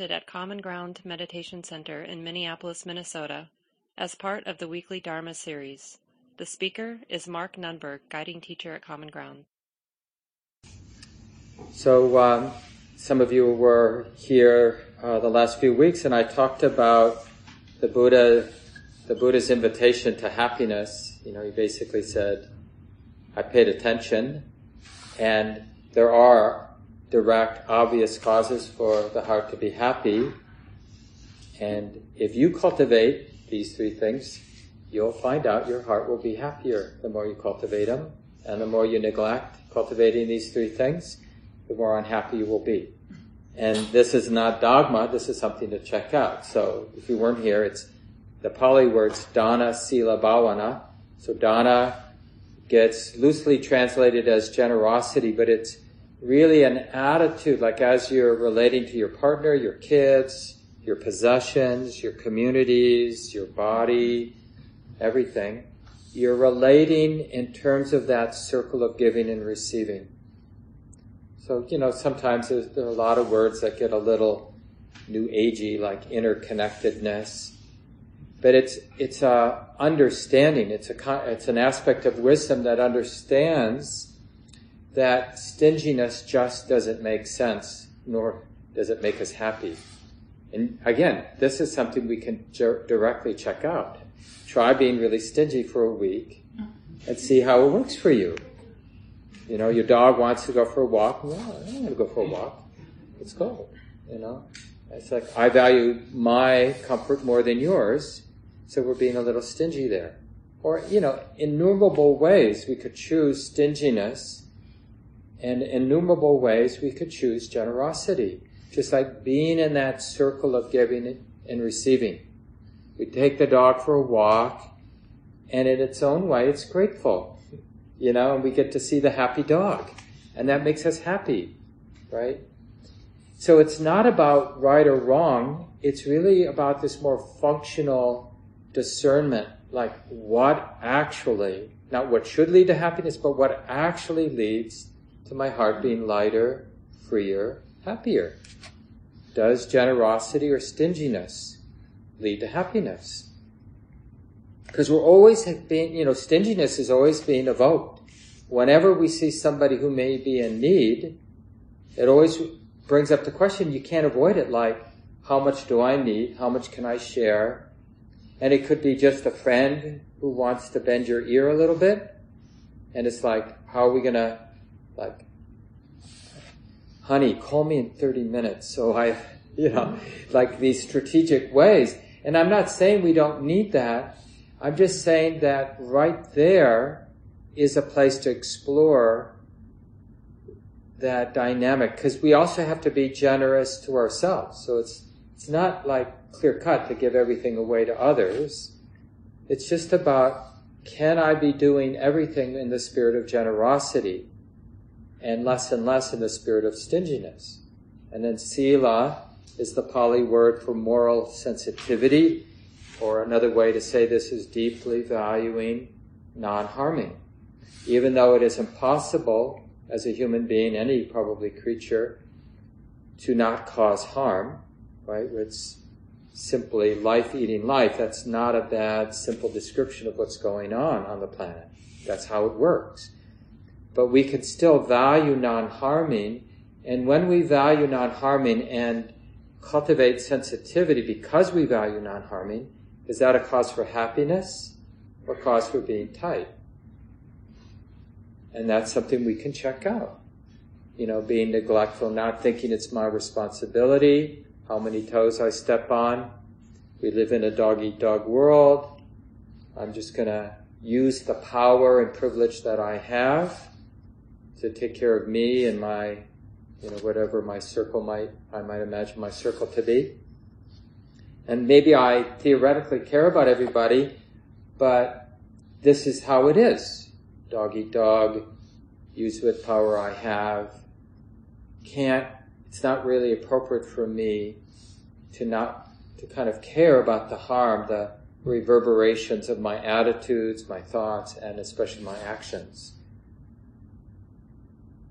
at Common Ground Meditation Center in Minneapolis, Minnesota, as part of the weekly Dharma series. The speaker is Mark Nunberg, guiding teacher at Common Ground. So, um, some of you were here uh, the last few weeks, and I talked about the Buddha, the Buddha's invitation to happiness. You know, he basically said, "I paid attention, and there are direct, obvious causes for the heart to be happy. And if you cultivate these three things, you'll find out your heart will be happier the more you cultivate them. And the more you neglect cultivating these three things, the more unhappy you will be. And this is not dogma, this is something to check out. So if you weren't here, it's the Pali words dana, sila, bhavana. So dana gets loosely translated as generosity, but it's really an attitude, like as you're relating to your partner, your kids, your possessions, your communities, your body, everything, you're relating in terms of that circle of giving and receiving. So, you know, sometimes there are a lot of words that get a little new agey, like interconnectedness. But it's, it's a understanding. It's a, it's an aspect of wisdom that understands that stinginess just doesn't make sense, nor does it make us happy. And again, this is something we can directly check out. Try being really stingy for a week and see how it works for you. You know, your dog wants to go for a walk. No, I don't want to go for a walk. Let's go. You know, it's like I value my comfort more than yours, so we're being a little stingy there. Or, you know, innumerable ways we could choose stinginess and innumerable ways we could choose generosity, just like being in that circle of giving and receiving. We take the dog for a walk, and in its own way, it's grateful, you know, and we get to see the happy dog, and that makes us happy, right? So it's not about right or wrong, it's really about this more functional discernment, like what actually, not what should lead to happiness, but what actually leads to my heart being lighter, freer, happier? Does generosity or stinginess lead to happiness? Because we're always being, you know, stinginess is always being evoked. Whenever we see somebody who may be in need, it always brings up the question, you can't avoid it, like, how much do I need? How much can I share? And it could be just a friend who wants to bend your ear a little bit. And it's like, how are we gonna like, honey, call me in 30 minutes. So I, you know, like these strategic ways. And I'm not saying we don't need that. I'm just saying that right there is a place to explore that dynamic because we also have to be generous to ourselves. So it's, it's not like clear cut to give everything away to others. It's just about can I be doing everything in the spirit of generosity? And less and less in the spirit of stinginess. And then sila is the Pali word for moral sensitivity, or another way to say this is deeply valuing non-harming. Even though it is impossible as a human being, any probably creature, to not cause harm, right? It's simply life eating life. That's not a bad, simple description of what's going on on the planet. That's how it works but we can still value non-harming. And when we value non-harming and cultivate sensitivity because we value non-harming, is that a cause for happiness or cause for being tight? And that's something we can check out. You know, being neglectful, not thinking it's my responsibility, how many toes I step on. We live in a dog eat dog world. I'm just gonna use the power and privilege that I have to take care of me and my, you know, whatever my circle might, I might imagine my circle to be. And maybe I theoretically care about everybody, but this is how it is. Dog eat dog, use what power I have. Can't, it's not really appropriate for me to not, to kind of care about the harm, the reverberations of my attitudes, my thoughts, and especially my actions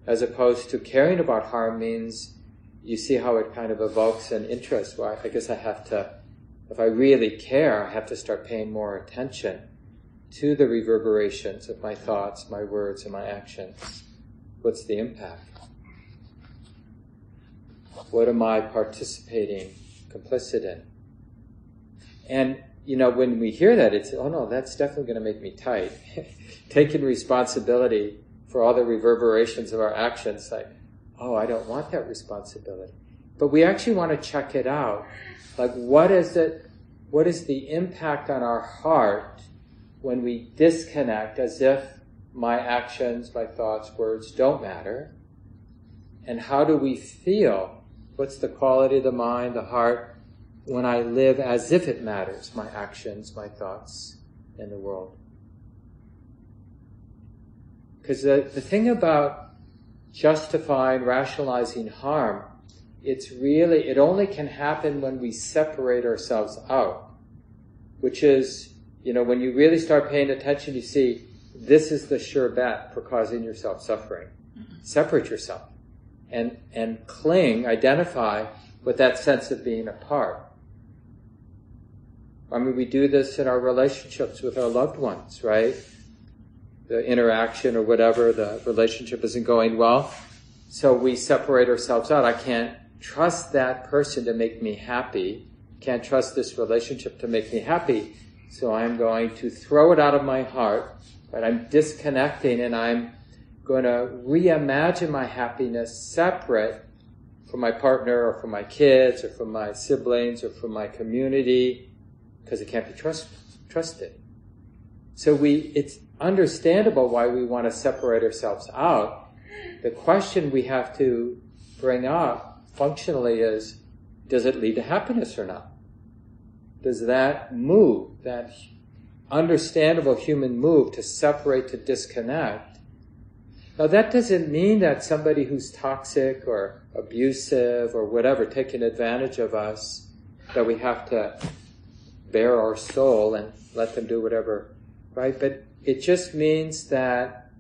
as opposed to caring about harm means you see how it kind of evokes an interest. Well, I guess I have to, if I really care, I have to start paying more attention to the reverberations of my thoughts, my words, and my actions. What's the impact? What am I participating, complicit in? And, you know, when we hear that, it's, oh no, that's definitely going to make me tight. Taking responsibility for all the reverberations of our actions, like, oh, I don't want that responsibility. But we actually want to check it out. Like, what is it, what is the impact on our heart when we disconnect as if my actions, my thoughts, words don't matter? And how do we feel? What's the quality of the mind, the heart, when I live as if it matters, my actions, my thoughts in the world? Because the, the thing about justifying, rationalizing harm, it's really, it only can happen when we separate ourselves out. Which is, you know, when you really start paying attention, you see, this is the sure bet for causing yourself suffering. Mm-hmm. Separate yourself. And, and cling, identify with that sense of being apart. I mean, we do this in our relationships with our loved ones, right? The interaction or whatever, the relationship isn't going well. So we separate ourselves out. I can't trust that person to make me happy. Can't trust this relationship to make me happy. So I'm going to throw it out of my heart, but I'm disconnecting and I'm going to reimagine my happiness separate from my partner or from my kids or from my siblings or from my community because it can't be trust, trusted. So we, it's understandable why we want to separate ourselves out. The question we have to bring up functionally is, does it lead to happiness or not? Does that move, that understandable human move to separate, to disconnect? Now that doesn't mean that somebody who's toxic or abusive or whatever, taking advantage of us, that we have to bare our soul and let them do whatever right? But it just means that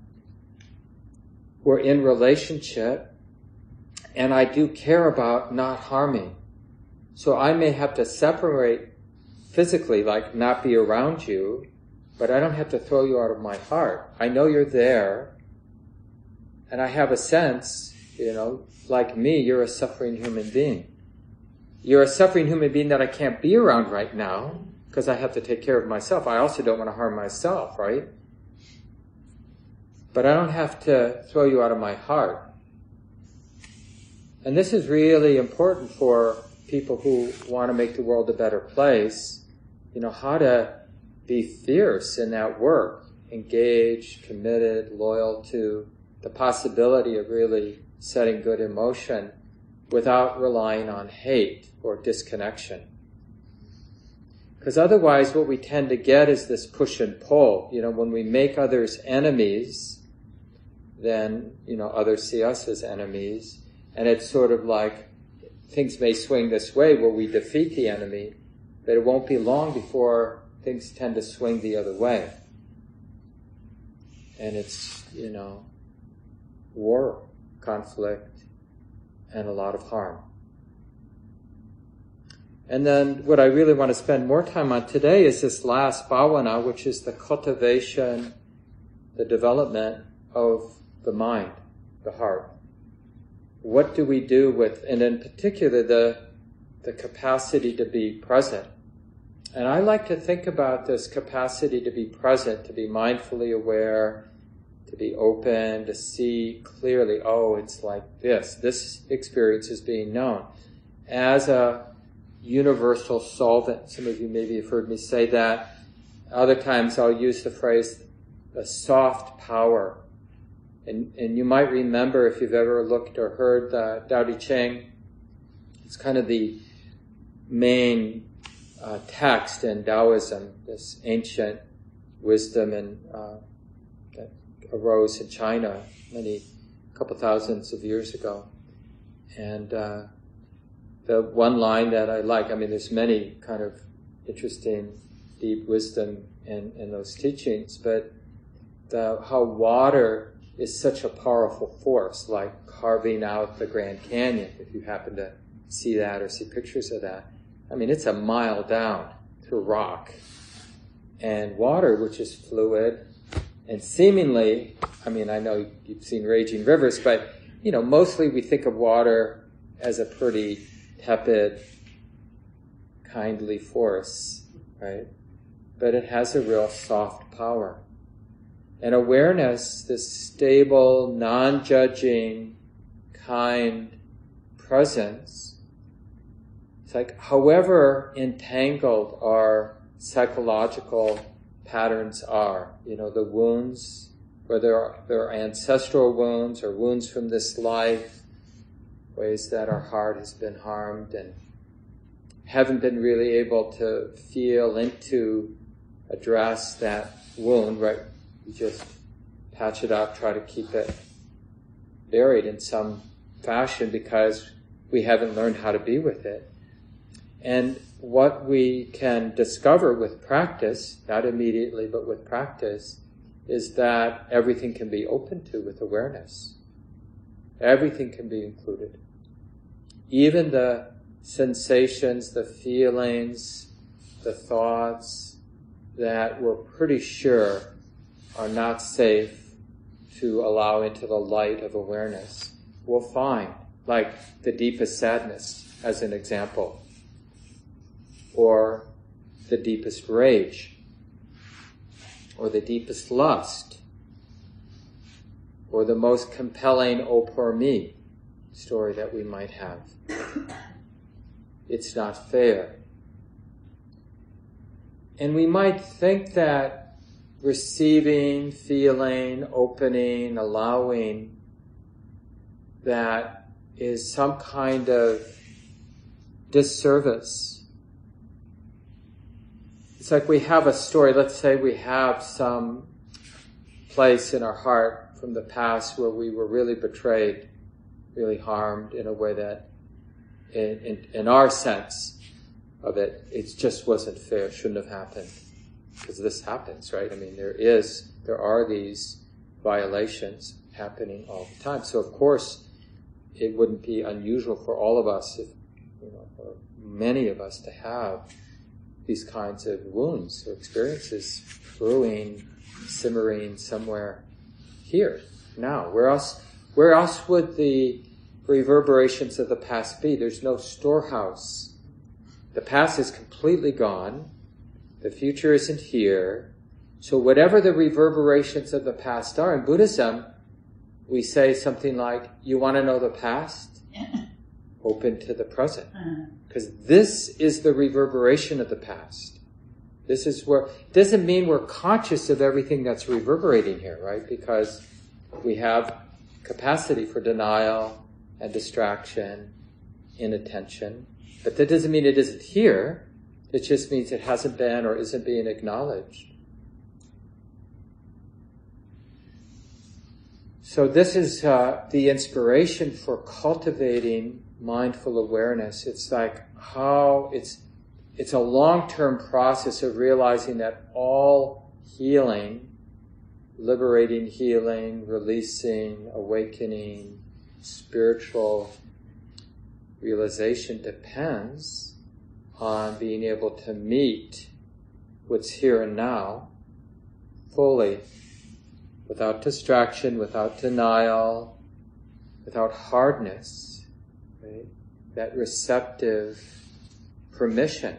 we're in relationship and I do care about not harming. So I may have to separate physically, like not be around you, but I don't have to throw you out of my heart. I know you're there and I have a sense, you know, like me, you're a suffering human being. You're a suffering human being that I can't be around right now, because I have to take care of myself. I also don't want to harm myself, right? But I don't have to throw you out of my heart. And this is really important for people who want to make the world a better place. You know, how to be fierce in that work, engaged, committed, loyal to the possibility of really setting good in motion without relying on hate or disconnection. Because otherwise, what we tend to get is this push and pull. You know, when we make others enemies, then, you know, others see us as enemies. And it's sort of like things may swing this way where we defeat the enemy, but it won't be long before things tend to swing the other way. And it's, you know, war, conflict, and a lot of harm. And then what I really want to spend more time on today is this last bhavana, which is the cultivation, the development of the mind, the heart. What do we do with, and in particular, the, the capacity to be present. And I like to think about this capacity to be present, to be mindfully aware, to be open, to see clearly, oh, it's like this. This experience is being known as a universal solvent. Some of you maybe have heard me say that. Other times I'll use the phrase a soft power. And, and you might remember if you've ever looked or heard the Tao Te Ching, it's kind of the main uh, text in Taoism, this ancient wisdom and uh, that arose in China many couple thousands of years ago. And uh, the one line that I like, I mean, there's many kind of interesting, deep wisdom in, in those teachings, but the, how water is such a powerful force, like carving out the Grand Canyon, if you happen to see that or see pictures of that. I mean, it's a mile down through rock. And water, which is fluid, and seemingly, I mean, I know you've seen raging rivers, but, you know, mostly we think of water as a pretty tepid, kindly force, right? But it has a real soft power. And awareness, this stable, non-judging, kind presence, it's like however entangled our psychological patterns are, you know, the wounds, whether they're ancestral wounds or wounds from this life, ways that our heart has been harmed and haven't been really able to feel into, address that wound, right? You just patch it up, try to keep it buried in some fashion because we haven't learned how to be with it. And what we can discover with practice, not immediately, but with practice, is that everything can be open to with awareness. Everything can be included. Even the sensations, the feelings, the thoughts that we're pretty sure are not safe to allow into the light of awareness, we'll find, like the deepest sadness, as an example, or the deepest rage, or the deepest lust, or the most compelling oh poor me story that we might have. It's not fair. And we might think that receiving, feeling, opening, allowing, that is some kind of disservice. It's like we have a story, let's say we have some place in our heart from the past where we were really betrayed really harmed in a way that, in, in, in our sense of it, it just wasn't fair, shouldn't have happened. Because this happens, right? I mean, there is, there are these violations happening all the time. So of course, it wouldn't be unusual for all of us, if, you know, or many of us to have these kinds of wounds or experiences brewing, simmering somewhere here, now. Where else, where else would the reverberations of the past be? There's no storehouse. The past is completely gone. The future isn't here. So whatever the reverberations of the past are, in Buddhism, we say something like, you want to know the past? Open to the present. Because uh-huh. this is the reverberation of the past. This is where, doesn't mean we're conscious of everything that's reverberating here, right? Because we have capacity for denial and distraction, inattention. But that doesn't mean it isn't here. It just means it hasn't been or isn't being acknowledged. So this is uh, the inspiration for cultivating mindful awareness. It's like how it's it's a long-term process of realizing that all healing liberating healing, releasing, awakening, spiritual realization depends on being able to meet what's here and now fully, without distraction, without denial, without hardness, right? That receptive permission.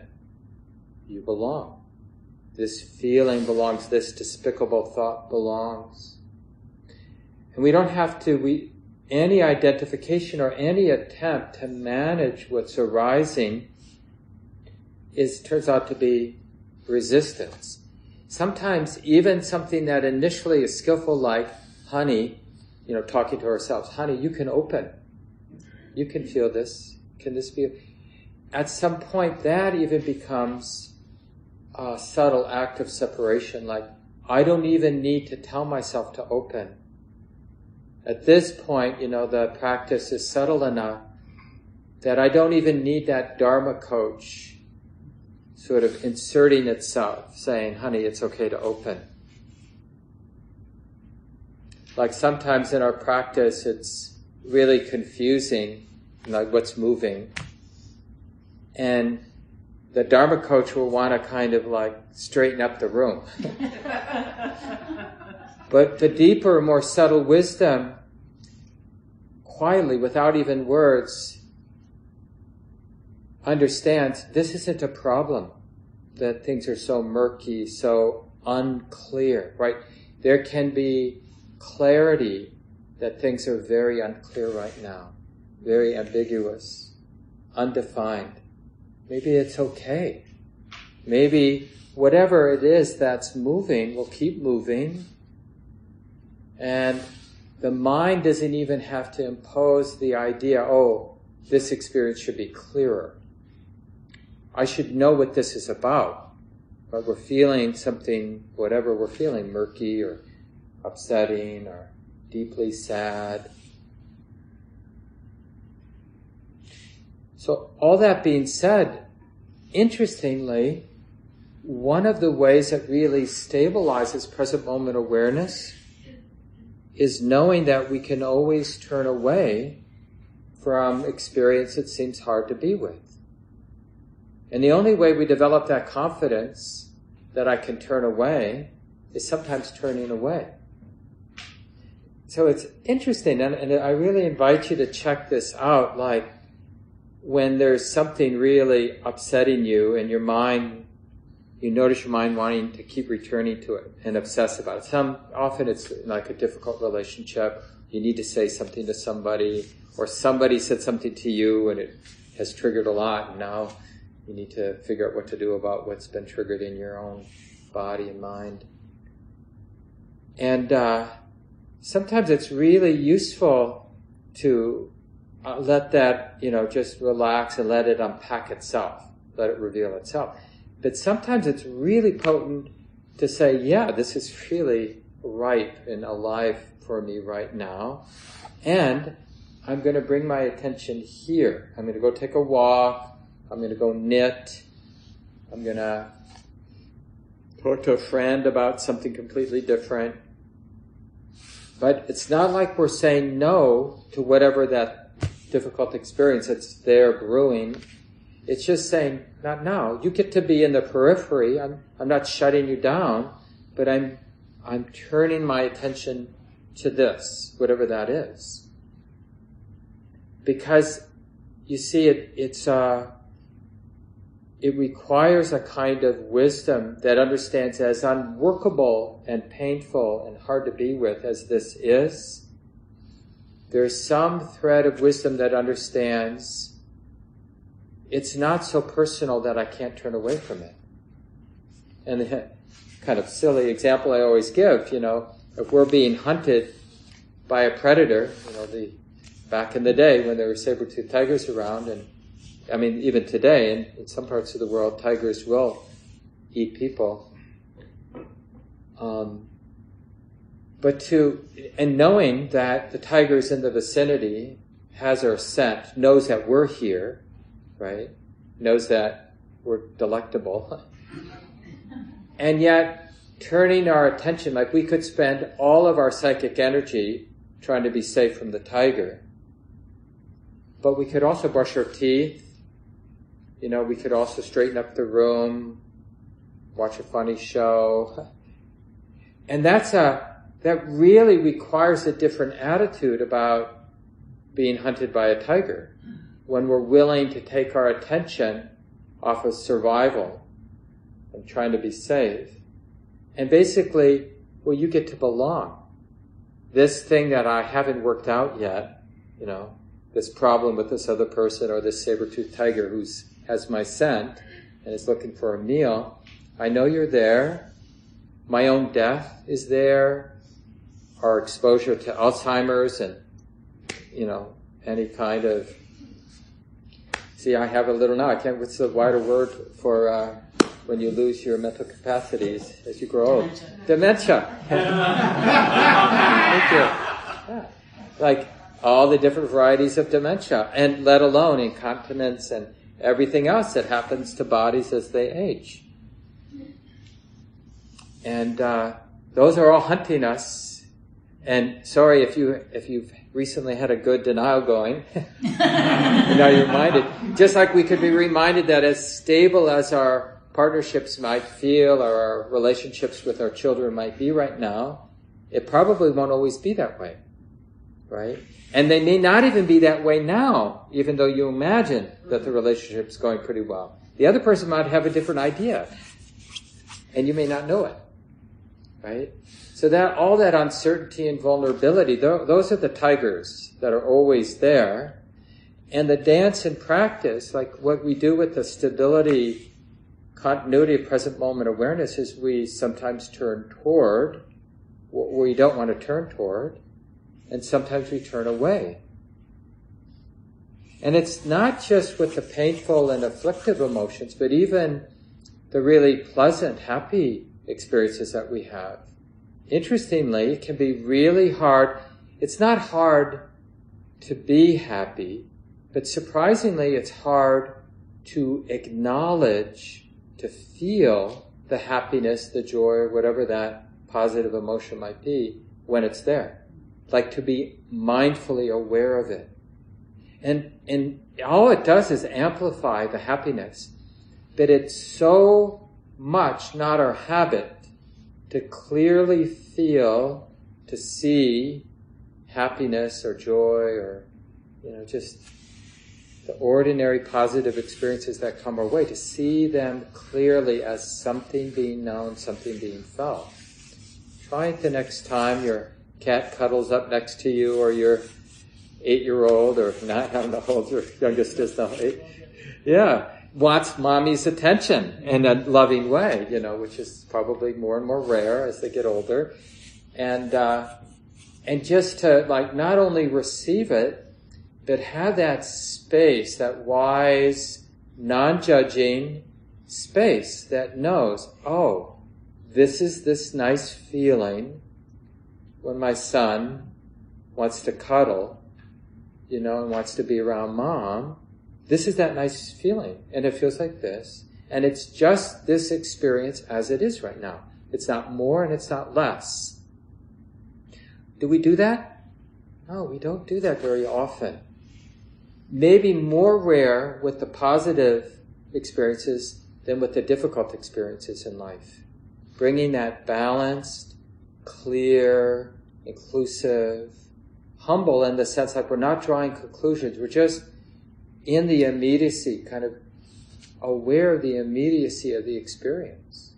You belong. This feeling belongs, this despicable thought belongs. And we don't have to, we, any identification or any attempt to manage what's arising is, turns out to be resistance. Sometimes even something that initially is skillful like honey, you know, talking to ourselves, honey, you can open. You can feel this. Can this be? At some point that even becomes a subtle act of separation, like, I don't even need to tell myself to open. At this point, you know, the practice is subtle enough that I don't even need that Dharma coach sort of inserting itself, saying, honey, it's okay to open. like sometimes in our practice it's really confusing, like what's moving. And the Dharma coach will want to kind of like straighten up the room. but the deeper, more subtle wisdom, quietly, without even words, understands this isn't a problem that things are so murky, so unclear, right? There can be clarity that things are very unclear right now, very ambiguous, undefined. Maybe it's okay. Maybe whatever it is that's moving will keep moving. And the mind doesn't even have to impose the idea, oh, this experience should be clearer. I should know what this is about. But we're feeling something, whatever we're feeling, murky or upsetting or deeply sad. So, all that being said, interestingly, one of the ways that really stabilizes present moment awareness is knowing that we can always turn away from experience that seems hard to be with. And the only way we develop that confidence that I can turn away is sometimes turning away. So it's interesting, and, and I really invite you to check this out. Like when there's something really upsetting you and your mind, you notice your mind wanting to keep returning to it and obsess about it. Some, often it's like a difficult relationship. You need to say something to somebody or somebody said something to you and it has triggered a lot and now you need to figure out what to do about what's been triggered in your own body and mind. And, uh, sometimes it's really useful to uh, let that, you know, just relax and let it unpack itself, let it reveal itself. But sometimes it's really potent to say, yeah, this is really ripe and alive for me right now. And I'm going to bring my attention here. I'm going to go take a walk. I'm going to go knit. I'm going to talk to a friend about something completely different. But it's not like we're saying no to whatever that difficult experience that's there brewing. It's just saying, not now. You get to be in the periphery. I'm, I'm not shutting you down, but I'm, I'm turning my attention to this, whatever that is. Because you see, it, it's, uh, it requires a kind of wisdom that understands as unworkable and painful and hard to be with as this is, there's some thread of wisdom that understands it's not so personal that I can't turn away from it. And the kind of silly example I always give, you know, if we're being hunted by a predator, you know, the back in the day when there were saber-toothed tigers around and I mean, even today, in, in some parts of the world, tigers will eat people. Um, but to, and knowing that the tiger is in the vicinity, has our scent, knows that we're here, right? Knows that we're delectable. and yet, turning our attention, like we could spend all of our psychic energy trying to be safe from the tiger. But we could also brush our teeth, you know, we could also straighten up the room, watch a funny show. And that's a, that really requires a different attitude about being hunted by a tiger. When we're willing to take our attention off of survival and trying to be safe. And basically, well, you get to belong. This thing that I haven't worked out yet, you know, this problem with this other person or this saber-toothed tiger who has my scent and is looking for a meal, I know you're there. My own death is there. Our exposure to Alzheimer's and, you know, any kind of. See, I have a little now. I can't. What's the wider word for uh, when you lose your mental capacities as you grow old? Dementia. Thank you. Yeah. Like all the different varieties of dementia, and let alone incontinence and everything else that happens to bodies as they age. And uh, those are all hunting us. And sorry if you if you've recently had a good denial going. now you're reminded. Just like we could be reminded that as stable as our partnerships might feel or our relationships with our children might be right now, it probably won't always be that way. Right? And they may not even be that way now, even though you imagine that the relationship's going pretty well. The other person might have a different idea. And you may not know it. Right? So that, all that uncertainty and vulnerability, those are the tigers that are always there. And the dance and practice, like what we do with the stability, continuity of present moment awareness is we sometimes turn toward what we don't want to turn toward, and sometimes we turn away. And it's not just with the painful and afflictive emotions, but even the really pleasant, happy experiences that we have interestingly, it can be really hard. It's not hard to be happy, but surprisingly, it's hard to acknowledge, to feel the happiness, the joy, whatever that positive emotion might be when it's there. Like to be mindfully aware of it. And, and all it does is amplify the happiness. But it's so much not our habit to clearly feel, to see happiness or joy or, you know, just the ordinary positive experiences that come our way, to see them clearly as something being known, something being felt. Try it the next time your cat cuddles up next to you or your eight year old or not, I don't know how old your youngest is now. Eight. Yeah wants mommy's attention in a loving way, you know, which is probably more and more rare as they get older. And, uh, and just to like not only receive it, but have that space, that wise, non-judging space that knows, oh, this is this nice feeling when my son wants to cuddle, you know, and wants to be around mom this is that nice feeling. And it feels like this. And it's just this experience as it is right now. It's not more and it's not less. Do we do that? No, we don't do that very often. Maybe more rare with the positive experiences than with the difficult experiences in life. Bringing that balanced, clear, inclusive, humble in the sense like we're not drawing conclusions. We're just in the immediacy, kind of aware of the immediacy of the experience.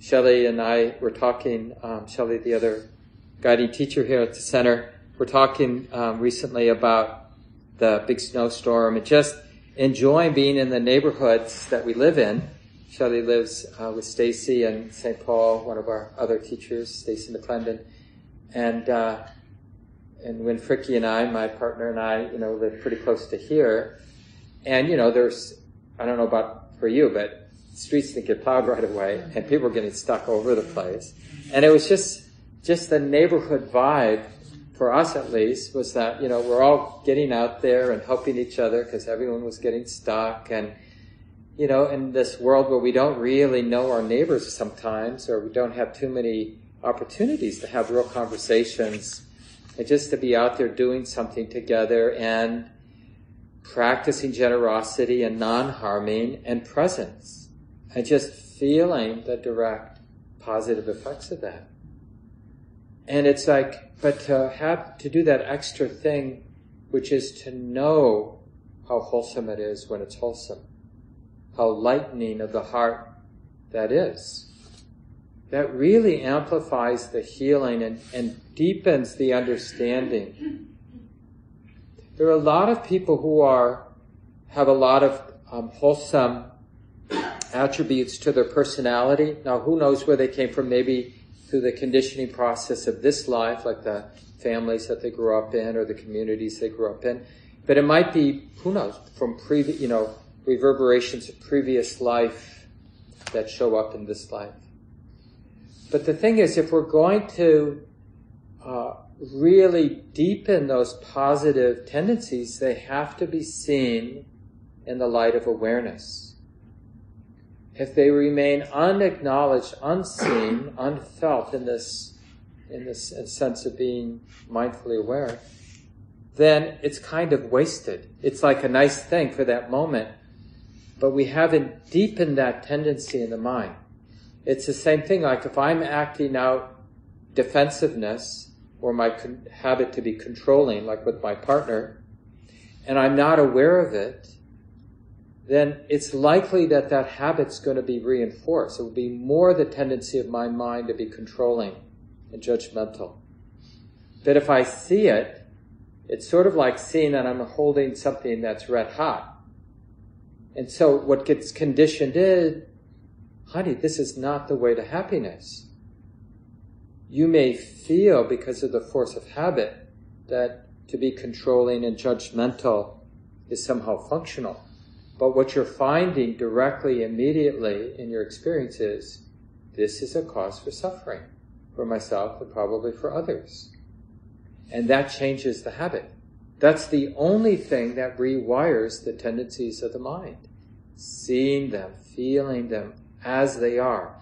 Shelley and I were talking, um, Shelley, the other guiding teacher here at the center, we're talking um, recently about the big snowstorm and just enjoying being in the neighborhoods that we live in. Shelley lives uh, with Stacy and St. Paul, one of our other teachers, Stacy McClendon, and uh, and when Fricky and I, my partner and I, you know, live pretty close to here, and you know, there's, I don't know about for you, but streets didn't get plowed right away, and people were getting stuck over the place, and it was just, just the neighborhood vibe for us at least was that you know we're all getting out there and helping each other because everyone was getting stuck and you know in this world where we don't really know our neighbors sometimes or we don't have too many opportunities to have real conversations and just to be out there doing something together and practicing generosity and non-harming and presence. And just feeling the direct positive effects of that. And it's like, but to have, to do that extra thing, which is to know how wholesome it is when it's wholesome, how lightening of the heart that is that really amplifies the healing and, and deepens the understanding. There are a lot of people who are have a lot of um, wholesome attributes to their personality. Now, who knows where they came from? Maybe through the conditioning process of this life, like the families that they grew up in or the communities they grew up in. But it might be, who knows, from previous, you know, reverberations of previous life that show up in this life. But the thing is, if we're going to uh, really deepen those positive tendencies, they have to be seen in the light of awareness. If they remain unacknowledged, unseen, unfelt in this in this sense of being mindfully aware, then it's kind of wasted. It's like a nice thing for that moment, but we haven't deepened that tendency in the mind. It's the same thing, like if I'm acting out defensiveness or my con- habit to be controlling, like with my partner, and I'm not aware of it, then it's likely that that habit's going to be reinforced. It will be more the tendency of my mind to be controlling and judgmental. But if I see it, it's sort of like seeing that I'm holding something that's red hot. And so what gets conditioned is, honey, this is not the way to happiness. You may feel, because of the force of habit, that to be controlling and judgmental is somehow functional. But what you're finding directly, immediately in your experience is this is a cause for suffering for myself and probably for others. And that changes the habit. That's the only thing that rewires the tendencies of the mind. Seeing them, feeling them as they are.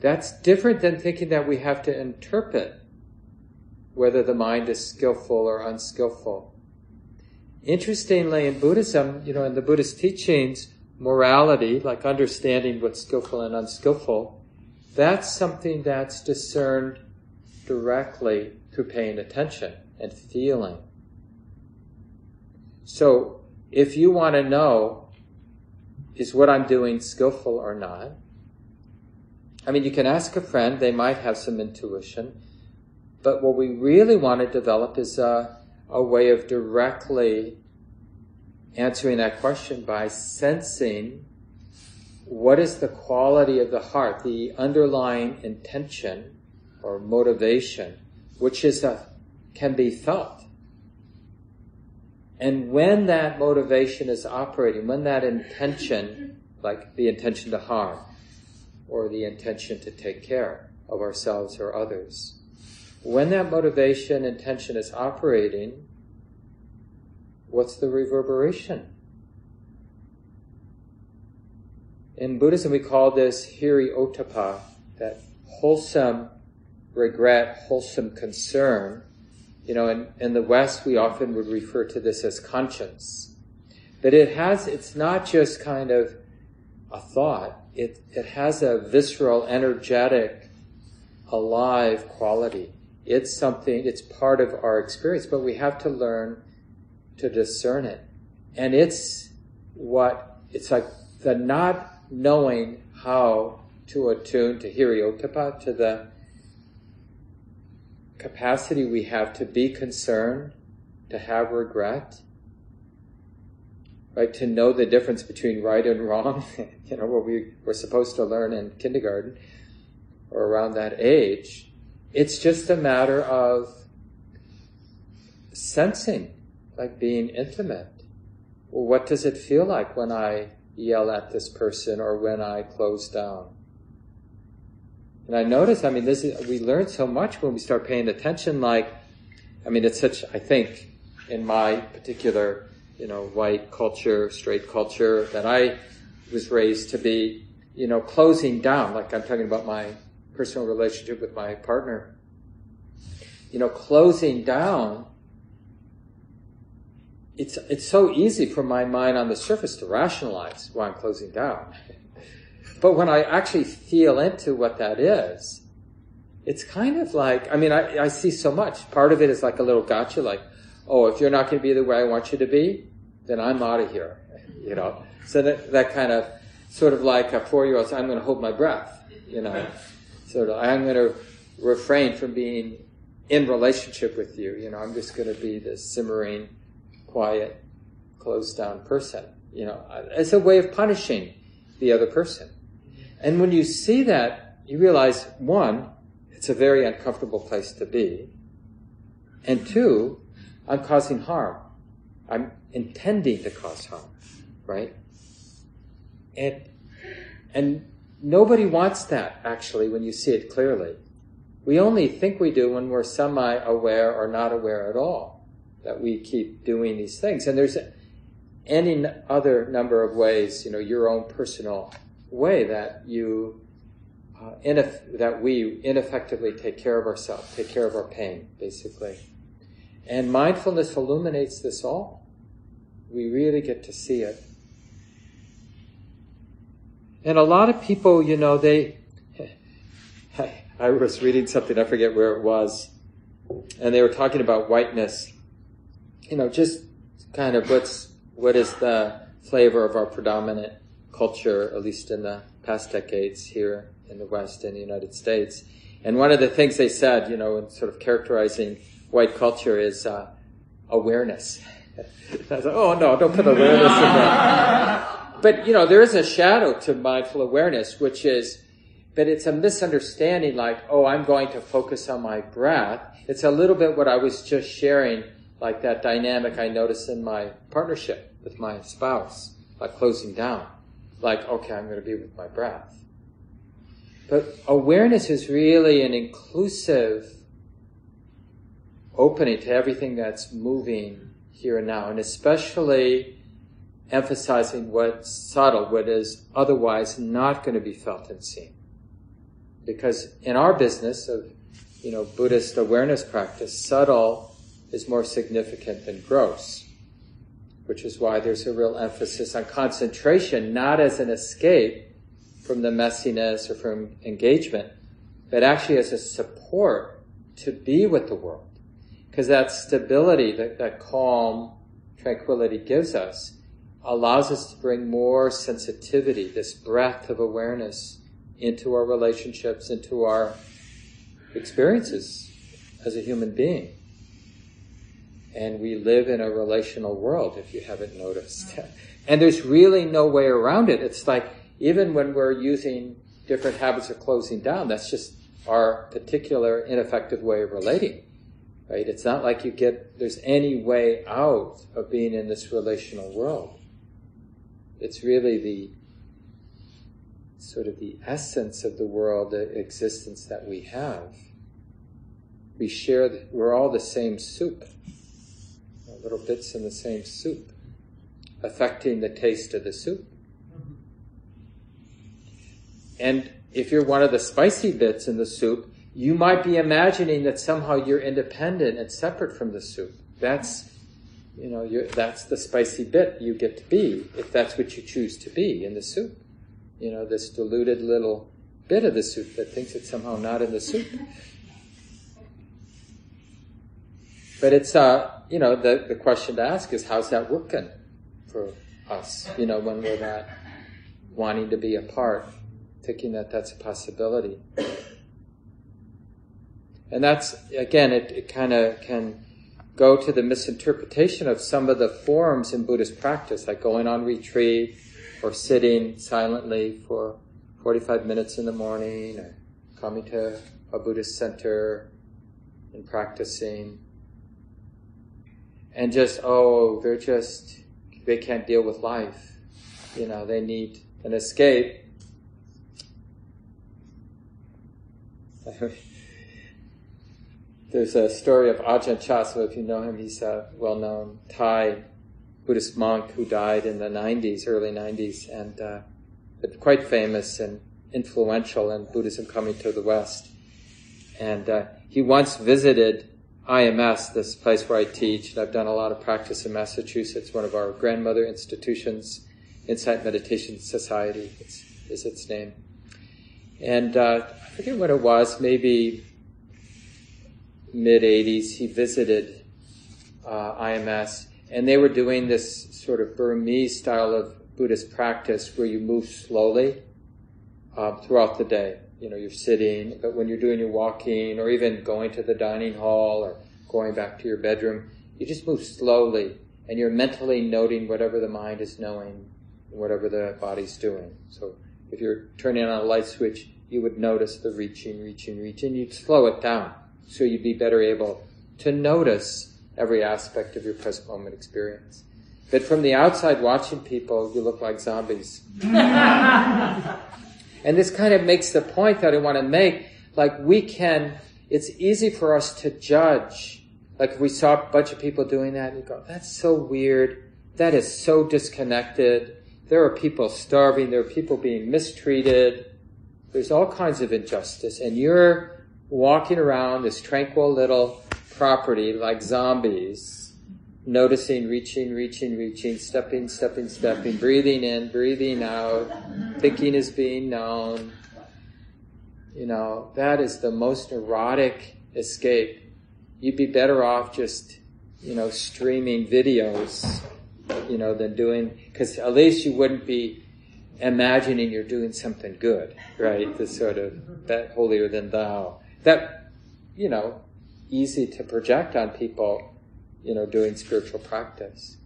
That's different than thinking that we have to interpret whether the mind is skillful or unskillful. Interestingly, in Buddhism, you know, in the Buddhist teachings, morality, like understanding what's skillful and unskillful, that's something that's discerned directly through paying attention and feeling. So, if you want to know, is what I'm doing skillful or not? I mean, you can ask a friend, they might have some intuition, but what we really want to develop is a, a way of directly answering that question by sensing what is the quality of the heart, the underlying intention or motivation, which is a, can be felt. And when that motivation is operating, when that intention, like the intention to harm, or the intention to take care of ourselves or others, when that motivation intention is operating, what's the reverberation? In Buddhism, we call this hiri ottappa, that wholesome regret, wholesome concern. You know, in, in the West, we often would refer to this as conscience. But it has, it's not just kind of a thought, it, it has a visceral, energetic, alive quality. It's something, it's part of our experience, but we have to learn to discern it. And it's what, it's like the not knowing how to attune to Hiri to the capacity we have to be concerned, to have regret, right? To know the difference between right and wrong, you know, what we were supposed to learn in kindergarten or around that age. It's just a matter of sensing, like being intimate. Well, what does it feel like when I yell at this person or when I close down? And I notice, I mean, this is, we learn so much when we start paying attention, like, I mean, it's such, I think, in my particular, you know, white culture, straight culture, that I was raised to be, you know, closing down, like I'm talking about my personal relationship with my partner, you know, closing down, it's, it's so easy for my mind on the surface to rationalize why I'm closing down. But when I actually feel into what that is, it's kind of like, I mean, I, I see so much. Part of it is like a little gotcha, like, oh, if you're not going to be the way I want you to be, then I'm out of here, you know. So that, that kind of, sort of like a four-year-old, I'm going to hold my breath, you know sort of, I'm going to refrain from being in relationship with you. You know, I'm just going to be this simmering, quiet, closed down person. You know, as a way of punishing the other person. And when you see that, you realize one, it's a very uncomfortable place to be. And two, I'm causing harm. I'm intending to cause harm, right? And, and Nobody wants that, actually, when you see it clearly. We only think we do when we're semi aware or not aware at all that we keep doing these things. And there's any other number of ways, you know, your own personal way that you uh, that we ineffectively take care of ourselves, take care of our pain, basically. And mindfulness illuminates this all. We really get to see it. And a lot of people, you know, they, I was reading something, I forget where it was, and they were talking about whiteness. You know, just kind of what's, what is the flavor of our predominant culture, at least in the past decades here in the West and the United States. And one of the things they said, you know, in sort of characterizing white culture is uh, awareness. I was like, oh no, don't put awareness in there. But you know, there is a shadow to mindful awareness, which is, but it's a misunderstanding. Like, oh, I'm going to focus on my breath. It's a little bit what I was just sharing, like that dynamic I notice in my partnership with my spouse, like closing down. Like, okay, I'm going to be with my breath. But awareness is really an inclusive opening to everything that's moving here and now, and especially emphasizing what's subtle, what is otherwise not going to be felt and seen. Because in our business of, you know, Buddhist awareness practice, subtle is more significant than gross, which is why there's a real emphasis on concentration, not as an escape from the messiness or from engagement, but actually as a support to be with the world because that stability, that, that calm, tranquility gives us, allows us to bring more sensitivity, this breath of awareness into our relationships, into our experiences as a human being. And we live in a relational world, if you haven't noticed. and there's really no way around it. It's like, even when we're using different habits of closing down, that's just our particular ineffective way of relating right? It's not like you get, there's any way out of being in this relational world. It's really the sort of the essence of the world, the existence that we have. We share, the, we're all the same soup, little bits in the same soup, affecting the taste of the soup. And if you're one of the spicy bits in the soup, you might be imagining that somehow you're independent and separate from the soup. That's, you know, that's the spicy bit you get to be, if that's what you choose to be in the soup. You know, this diluted little bit of the soup that thinks it's somehow not in the soup. But it's, uh, you know, the, the question to ask is how's that working for us, you know, when we're not wanting to be apart, thinking that that's a possibility. And that's, again, it, it kind of can go to the misinterpretation of some of the forms in Buddhist practice, like going on retreat or sitting silently for 45 minutes in the morning or coming to a Buddhist center and practicing. And just, oh, they're just, they can't deal with life. You know, they need an escape. There's a story of Ajahn Chah, if you know him, he's a well-known Thai Buddhist monk who died in the 90s, early 90s, and uh, quite famous and influential in Buddhism coming to the West. And uh, he once visited IMS, this place where I teach, and I've done a lot of practice in Massachusetts, one of our grandmother institutions, Insight Meditation Society it's, is its name. And uh, I forget what it was, maybe mid 80s, he visited uh, IMS, and they were doing this sort of Burmese style of Buddhist practice where you move slowly uh, throughout the day. You know, you're sitting, but when you're doing your walking or even going to the dining hall or going back to your bedroom, you just move slowly and you're mentally noting whatever the mind is knowing and whatever the body's doing. So if you're turning on a light switch, you would notice the reaching, reaching, reaching. You'd slow it down so you'd be better able to notice every aspect of your present moment experience. But from the outside watching people, you look like zombies. and this kind of makes the point that I want to make. Like we can, it's easy for us to judge. Like we saw a bunch of people doing that and go, that's so weird. That is so disconnected. There are people starving. There are people being mistreated. there's all kinds of injustice, and you're walking around this tranquil little property like zombies, noticing, reaching, reaching, reaching, stepping, stepping, stepping, breathing in, breathing out, thinking is being known. You know, that is the most neurotic escape. You'd be better off just, you know, streaming videos, you know, than doing, because at least you wouldn't be imagining you're doing something good, right? The sort of that holier than thou. That, you know, easy to project on people, you know, doing spiritual practice.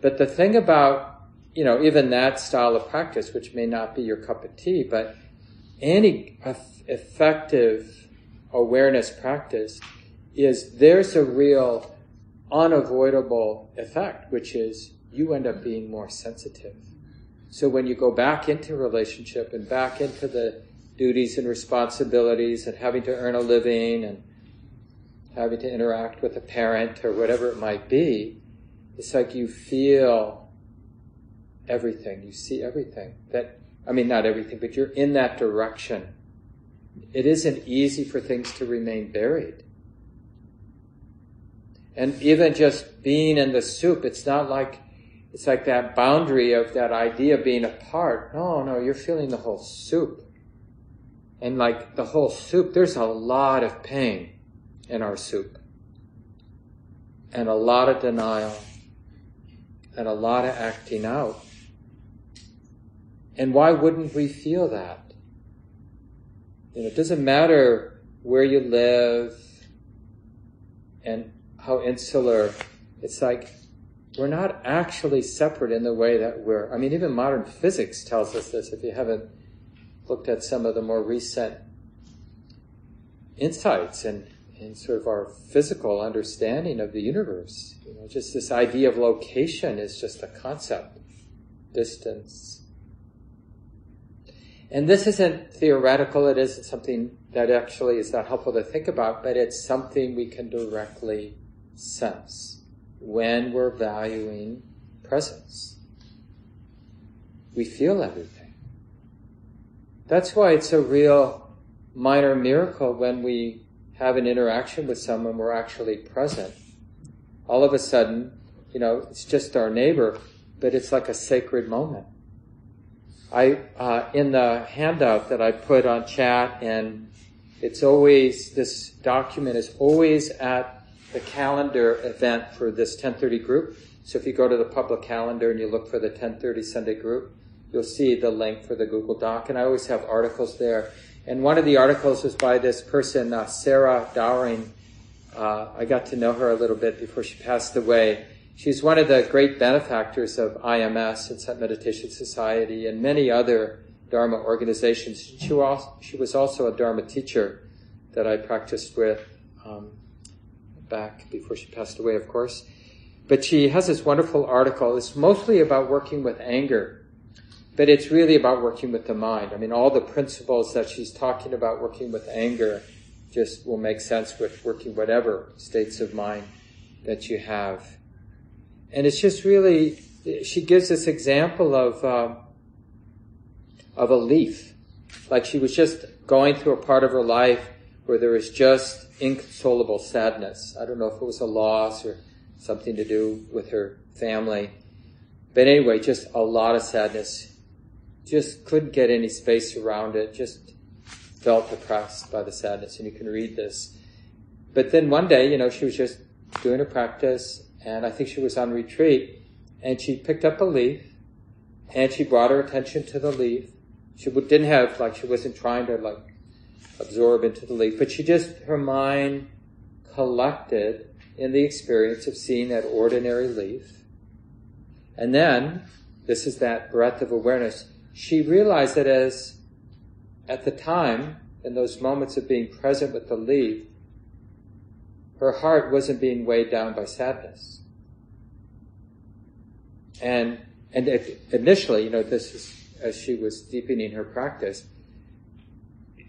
But the thing about, you know, even that style of practice, which may not be your cup of tea, but any effective awareness practice is there's a real unavoidable effect, which is you end up being more sensitive. So when you go back into relationship and back into the duties and responsibilities and having to earn a living and having to interact with a parent or whatever it might be, it's like you feel everything. You see everything. That, I mean, not everything, but you're in that direction. It isn't easy for things to remain buried. And even just being in the soup, it's not like, it's like that boundary of that idea of being apart. No, no, you're feeling the whole soup. And like the whole soup, there's a lot of pain in our soup. And a lot of denial. And a lot of acting out. And why wouldn't we feel that? You know, it doesn't matter where you live and how insular. It's like we're not actually separate in the way that we're. I mean, even modern physics tells us this. If you haven't looked at some of the more recent insights and in sort of our physical understanding of the universe. You know, just this idea of location is just a concept, distance. And this isn't theoretical, it isn't something that actually is not helpful to think about, but it's something we can directly sense when we're valuing presence. We feel everything. That's why it's a real minor miracle when we have an interaction with someone, we're actually present. All of a sudden, you know, it's just our neighbor, but it's like a sacred moment. I, uh, in the handout that I put on chat, and it's always, this document is always at the calendar event for this 1030 group. So if you go to the public calendar and you look for the 1030 Sunday group, you'll see the link for the Google Doc. And I always have articles there. And one of the articles was by this person, uh, Sarah Doering. Uh, I got to know her a little bit before she passed away. She's one of the great benefactors of IMS, and Insight Meditation Society, and many other Dharma organizations. She was, she was also a Dharma teacher that I practiced with um, back before she passed away, of course. But she has this wonderful article. It's mostly about working with anger but it's really about working with the mind. I mean, all the principles that she's talking about working with anger just will make sense with working whatever states of mind that you have. And it's just really, she gives this example of, uh, of a leaf. Like she was just going through a part of her life where there was just inconsolable sadness. I don't know if it was a loss or something to do with her family. But anyway, just a lot of sadness just couldn't get any space around it, just felt depressed by the sadness. And you can read this. But then one day, you know, she was just doing her practice, and I think she was on retreat, and she picked up a leaf, and she brought her attention to the leaf. She didn't have, like, she wasn't trying to, like, absorb into the leaf, but she just, her mind collected in the experience of seeing that ordinary leaf. And then, this is that breath of awareness, she realized that as at the time, in those moments of being present with the leaf, her heart wasn't being weighed down by sadness. And and initially, you know, this is as she was deepening her practice,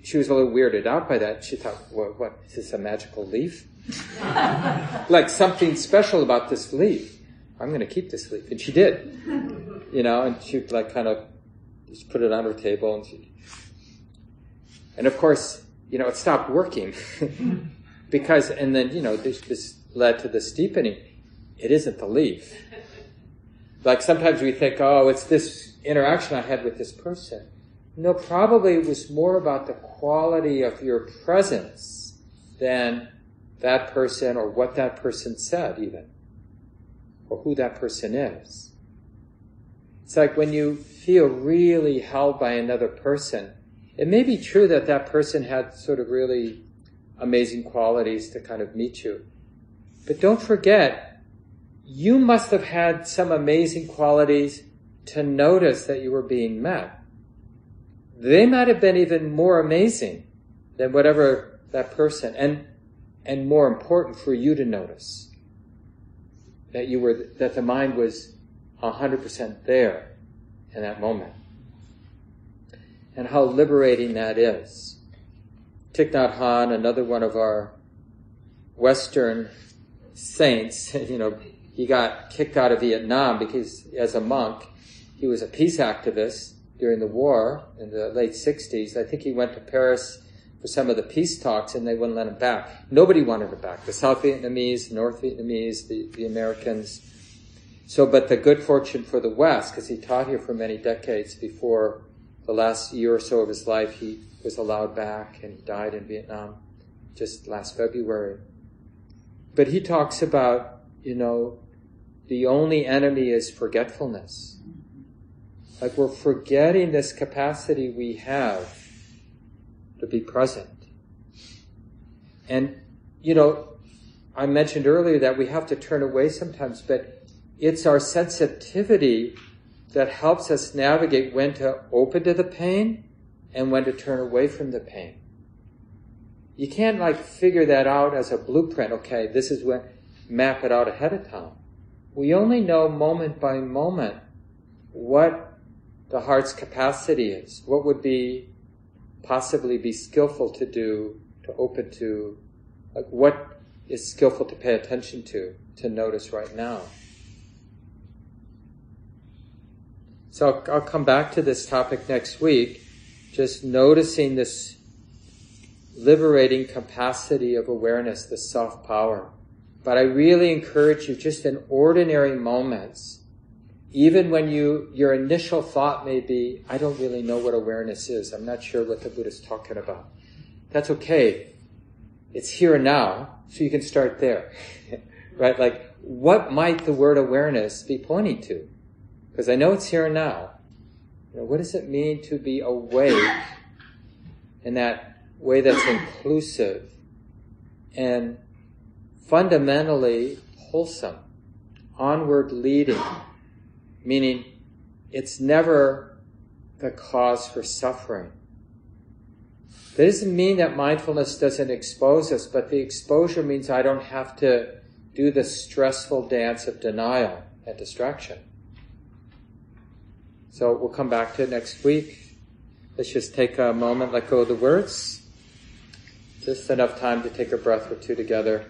she was a little weirded out by that. She thought, "What? What is this? A magical leaf? like something special about this leaf? I'm going to keep this leaf." And she did, you know. And she like kind of just put it on her table and she And of course, you know, it stopped working because, and then, you know, this, this led to the steepening. It isn't the leaf. Like sometimes we think, oh, it's this interaction I had with this person. No, probably it was more about the quality of your presence than that person or what that person said even. Or who that person is. It's like when you feel really held by another person, it may be true that that person had sort of really amazing qualities to kind of meet you. But don't forget, you must have had some amazing qualities to notice that you were being met. They might have been even more amazing than whatever that person, and, and more important for you to notice that you were, that the mind was 100% there in that moment. And how liberating that is. Thich Nhat Hanh, another one of our Western saints, you know, he got kicked out of Vietnam because as a monk, he was a peace activist during the war in the late 60s. I think he went to Paris for some of the peace talks and they wouldn't let him back. Nobody wanted him back. The South Vietnamese, North Vietnamese, the, the Americans. So, but the good fortune for the West, because he taught here for many decades before the last year or so of his life, he was allowed back and he died in Vietnam just last February. But he talks about, you know, the only enemy is forgetfulness. Like we're forgetting this capacity we have to be present. And, you know, I mentioned earlier that we have to turn away sometimes, but it's our sensitivity that helps us navigate when to open to the pain and when to turn away from the pain. You can't like figure that out as a blueprint. Okay, this is when, map it out ahead of time. We only know moment by moment what the heart's capacity is, what would be possibly be skillful to do, to open to, like what is skillful to pay attention to, to notice right now. So I'll, I'll come back to this topic next week, just noticing this liberating capacity of awareness, the soft power. But I really encourage you just in ordinary moments, even when you, your initial thought may be, I don't really know what awareness is. I'm not sure what the Buddha's talking about. That's okay. It's here and now, so you can start there. right? Like, what might the word awareness be pointing to? Because I know it's here and now. You know, what does it mean to be awake in that way that's inclusive and fundamentally wholesome, onward leading? meaning it's never the cause for suffering. That doesn't mean that mindfulness doesn't expose us, but the exposure means I don't have to do the stressful dance of denial and distraction. So we'll come back to it next week. Let's just take a moment, let go of the words. Just enough time to take a breath or two together.